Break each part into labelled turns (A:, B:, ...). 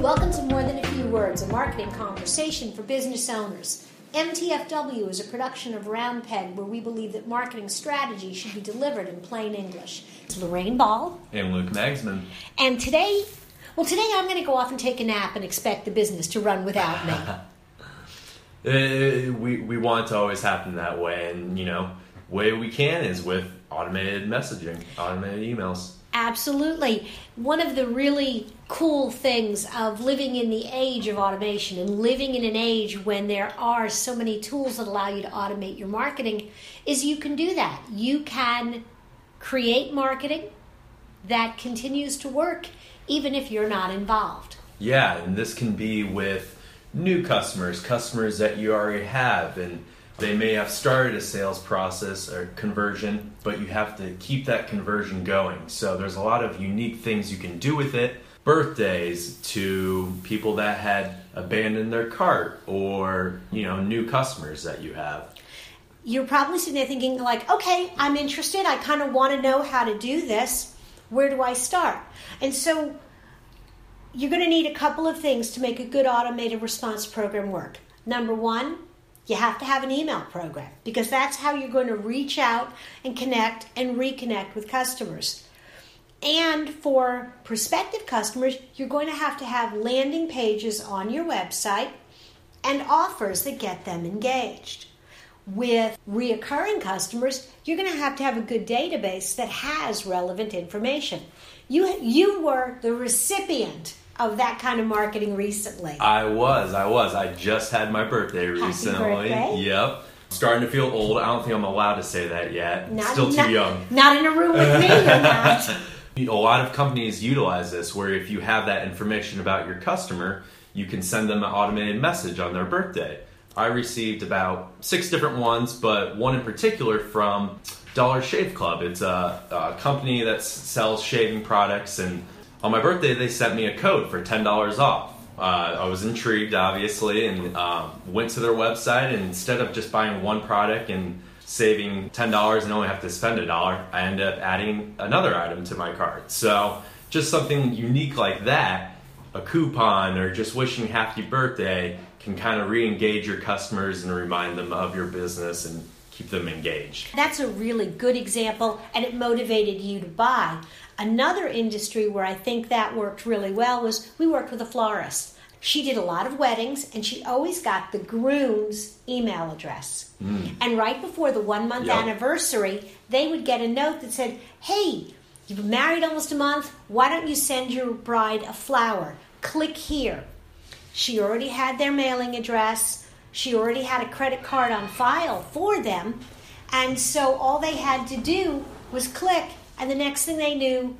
A: Welcome to More Than a Few Words, a marketing conversation for business owners. MTFW is a production of Round Peg where we believe that marketing strategy should be delivered in plain English. It's Lorraine Ball.
B: And Luke Magsman.
A: And today, well, today I'm going to go off and take a nap and expect the business to run without me.
B: Uh, we, we want to always happen that way, and you know, way we can is with automated messaging, automated emails.
A: Absolutely. One of the really cool things of living in the age of automation and living in an age when there are so many tools that allow you to automate your marketing is you can do that. You can create marketing that continues to work even if you're not involved.
B: Yeah, and this can be with new customers, customers that you already have, and they may have started a sales process or conversion, but you have to keep that conversion going. So there's a lot of unique things you can do with it. Birthdays to people that had abandoned their cart or, you know, new customers that you have.
A: You're probably sitting there thinking like, "Okay, I'm interested. I kind of want to know how to do this. Where do I start?" And so you're going to need a couple of things to make a good automated response program work. Number 1, you have to have an email program because that's how you're going to reach out and connect and reconnect with customers. And for prospective customers, you're going to have to have landing pages on your website and offers that get them engaged. With reoccurring customers, you're going to have to have a good database that has relevant information. You, you were the recipient of that kind of marketing recently.
B: I was, I was. I just had my birthday recently.
A: birthday.
B: Yep. Starting to feel old. I don't think I'm allowed to say that yet.
A: Not-
B: Still too
A: not-
B: young.
A: Not in a room with me.
B: A lot of companies utilize this where if you have that information about your customer, you can send them an automated message on their birthday. I received about six different ones, but one in particular from Dollar Shave Club. It's a, a company that sells shaving products, and on my birthday, they sent me a code for $10 off. Uh, I was intrigued, obviously, and um, went to their website. And instead of just buying one product and saving ten dollars and only have to spend a dollar, I end up adding another item to my cart. So just something unique like that, a coupon or just wishing happy birthday can kind of re-engage your customers and remind them of your business and keep them engaged.
A: That's a really good example, and it motivated you to buy. Another industry where I think that worked really well was we worked with a florist. She did a lot of weddings, and she always got the groom's email address. Hmm. And right before the one month
B: Yep.
A: anniversary, they would get a note that said, Hey, you've been married almost a month. Why don't you send your bride a flower? Click here. She already had their mailing address. She already had a credit card on file for them. And so all they had to do was click, and the next thing they knew,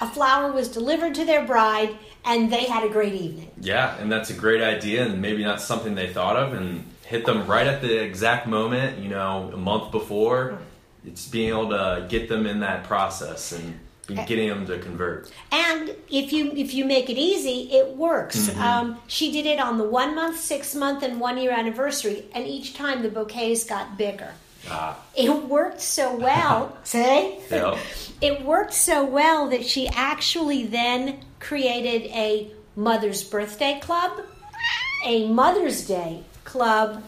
A: a flower was delivered to their bride, and they had a great evening.
B: Yeah, and that's a great idea, and maybe not something they thought of, and hit them right at the exact moment. You know, a month before. It's being able to get them in that process and getting them to convert.
A: And if you if you make it easy, it works. Um, she did it on the one month, six month, and one year anniversary, and each time the bouquets got bigger.
B: Ah,
A: It worked so well. See? It worked so well that she actually then created a Mother's Birthday Club, a Mother's Day Club,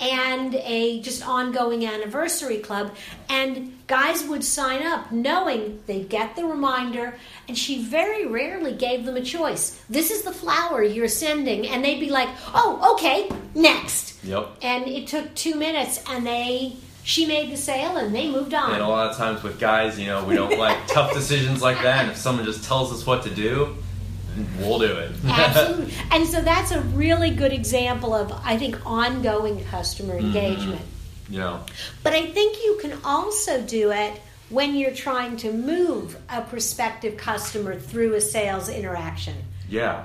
A: and a just ongoing anniversary club. And guys would sign up knowing they'd get the reminder, and she very rarely gave them a choice. This is the flower you're sending, and they'd be like, oh, okay, next.
B: Yep.
A: And it took two minutes, and they she made the sale, and they moved on.
B: And a lot of times with guys, you know, we don't like tough decisions like that. And if someone just tells us what to do, we'll do it.
A: Absolutely. And so that's a really good example of, I think, ongoing customer mm-hmm. engagement.
B: you know,
A: But I think you can also do it when you're trying to move a prospective customer through a sales interaction.
B: yeah,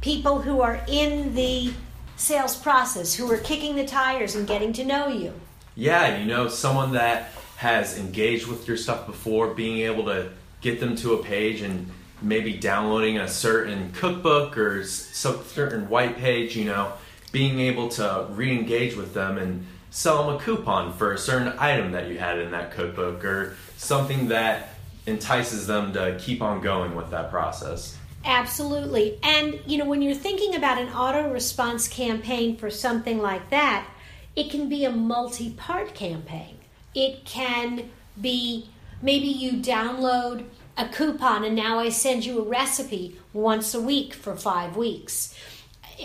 A: People who are in the sales process, who are kicking the tires and getting to know you.
B: Yeah, you know, someone that has engaged with your stuff before, being able to get them to a page and maybe downloading a certain cookbook or some certain white page, you know, being able to re-engage with them and sell them a coupon for a certain item that you had in that cookbook or something that entices them to keep on going with that process.
A: Absolutely. And, you know, when you're thinking about an auto response campaign for something like that, it can be a multi part campaign. It can be maybe you download a coupon and now I send you a recipe once a week for five weeks.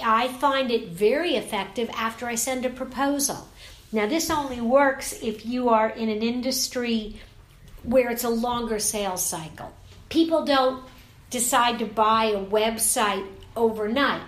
A: I find it very effective after I send a proposal. Now, this only works if you are in an industry where it's a longer sales cycle. People don't decide to buy a website overnight.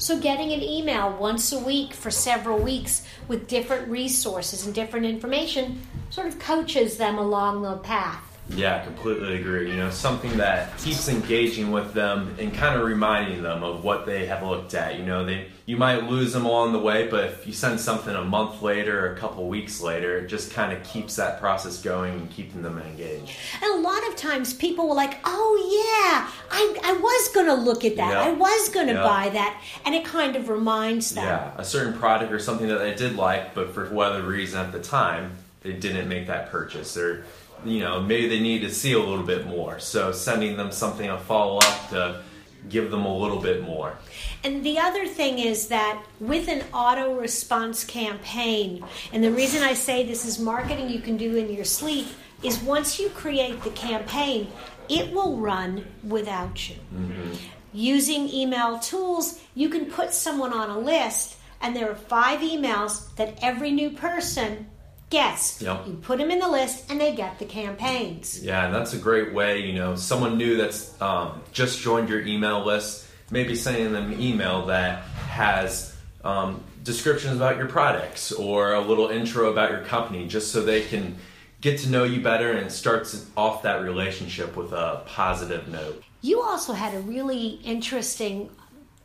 A: So, getting an email once a week for several weeks with different resources and different information sort of coaches them along the path.
B: Yeah, completely agree. You know, something that keeps engaging with them and kind of reminding them of what they have looked at. You know, they you might lose them along the way, but if you send something a month later or a couple weeks later, it just kind of keeps that process going and keeping them engaged.
A: And a lot of times people were like, "Oh yeah, I, I was going to look at that. Yep. I was going to yep. buy that," and it kind of reminds them.
B: Yeah, a certain product or something that they did like, but for whatever reason at the time they didn't make that purchase or you know, maybe they need to see a little bit more. So sending them something a follow up to give them a little bit more.
A: And the other thing is that with an auto response campaign, and the reason I say this is marketing you can do in your sleep, is once you create the campaign, it will run without you. Mm-hmm. Using email tools, you can put someone on a list, and there are five emails that every new person Yes. Yep. You put them in the list and they get the campaigns.
B: Yeah, and that's a great way. You know, someone new that's um, just joined your email list, maybe sending them an email that has um, descriptions about your products or a little intro about your company just so they can get to know you better and starts off that relationship with a positive note.
A: You also had a really interesting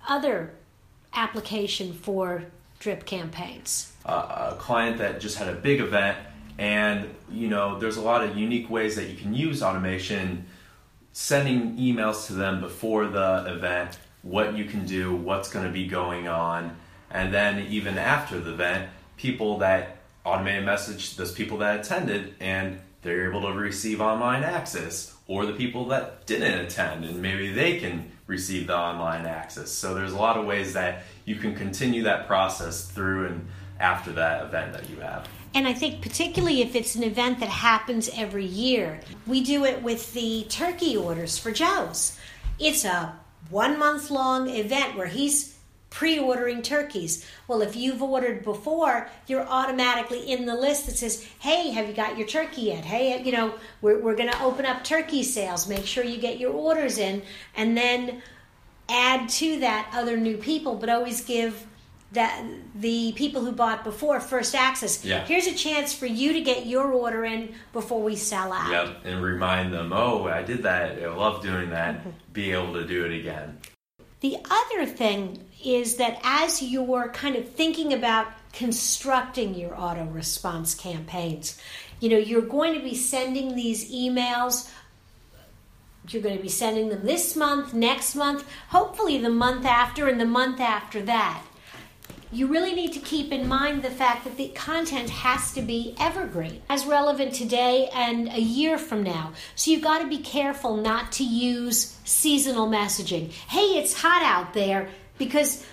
A: other application for drip campaigns.
B: Uh, a client that just had a big event and you know there's a lot of unique ways that you can use automation sending emails to them before the event what you can do what's going to be going on and then even after the event people that automated message those people that attended and they're able to receive online access or the people that didn't attend and maybe they can receive the online access so there's a lot of ways that you can continue that process through and after that event that you have.
A: And I think, particularly if it's an event that happens every year, we do it with the turkey orders for Joe's. It's a one month long event where he's pre ordering turkeys. Well, if you've ordered before, you're automatically in the list that says, hey, have you got your turkey yet? Hey, you know, we're, we're going to open up turkey sales. Make sure you get your orders in. And then add to that other new people, but always give that the people who bought before first access. Yeah. Here's a chance for you to get your order in before we sell out.
B: Yep, and remind them, oh, I did that. I love doing that. Mm-hmm. Be able to do it again.
A: The other thing is that as you're kind of thinking about constructing your auto response campaigns, you know, you're going to be sending these emails you're going to be sending them this month, next month, hopefully the month after, and the month after that you really need to keep in mind the fact that the content has to be evergreen, as relevant today and a year from now. So you've got to be careful not to use seasonal messaging. Hey, it's hot out there because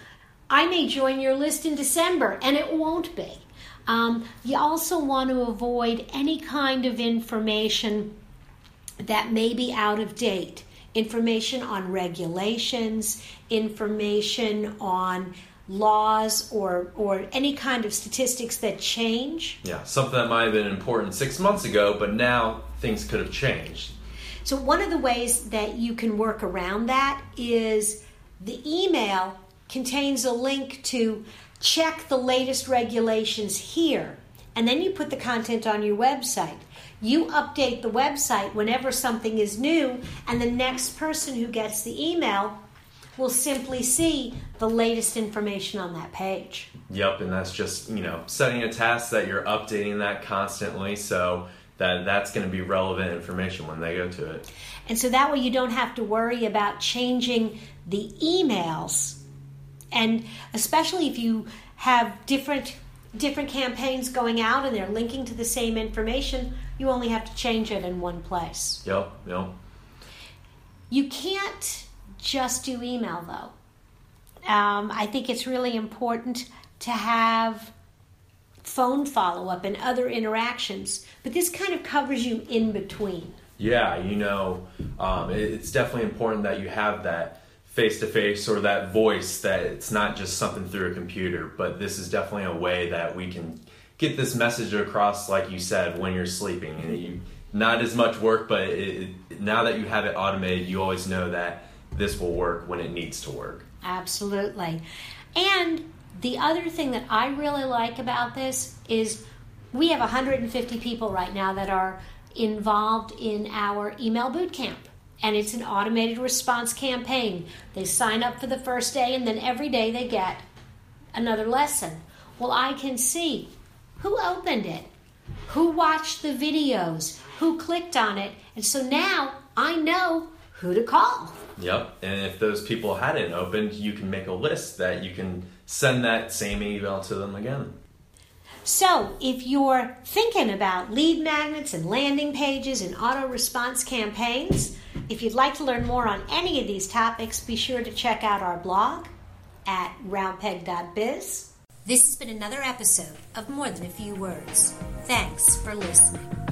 A: I may join your list in December and it won't be. Um, you also want to avoid any kind of information that may be out of date. Information on regulations, information on laws or or any kind of statistics that change.
B: Yeah, something that might have been important six months ago, but now things could have changed.
A: So one of the ways that you can work around that is the email contains a link to check the latest regulations here, and then you put the content on your website. You update the website whenever something is new, and the next person who gets the email will simply see the latest information on that page.
B: Yep, and that's just, you know, setting a task that you're updating that constantly so that that's going to be relevant information when they go to it.
A: And so that way you don't have to worry about changing the emails. And especially if you have different different campaigns going out and they're linking to the same information, You only have to change it in one place.
B: Yep, yep.
A: You can't just do email though. Um, I think it's really important to have phone follow up and other interactions, but this kind of covers you in between.
B: Yeah, you know, um, it's definitely important that you have that face to face or that voice that it's not just something through a computer, but this is definitely a way that we can get this message across, like you said, when you're sleeping. And you, not as much work, but it, now that you have it automated, you always know that this will work when it needs to work.
A: Absolutely. And the other thing that I really like about this is we have 150 people right now that are involved in our email boot camp. And it's an automated response campaign. They sign up for the first day, and then every day they get another lesson. Well, I can see who opened it, who watched the videos, who clicked on it. And so now I know who to call.
B: Yep. And if those people hadn't opened, you can make a list that you can send that same email to them again.
A: So, if you're thinking about lead magnets and landing pages and auto response campaigns, if you'd like to learn more on any of these topics, be sure to check out our blog at roundpeg.biz. This has been another episode of More Than a Few Words. Thanks for listening.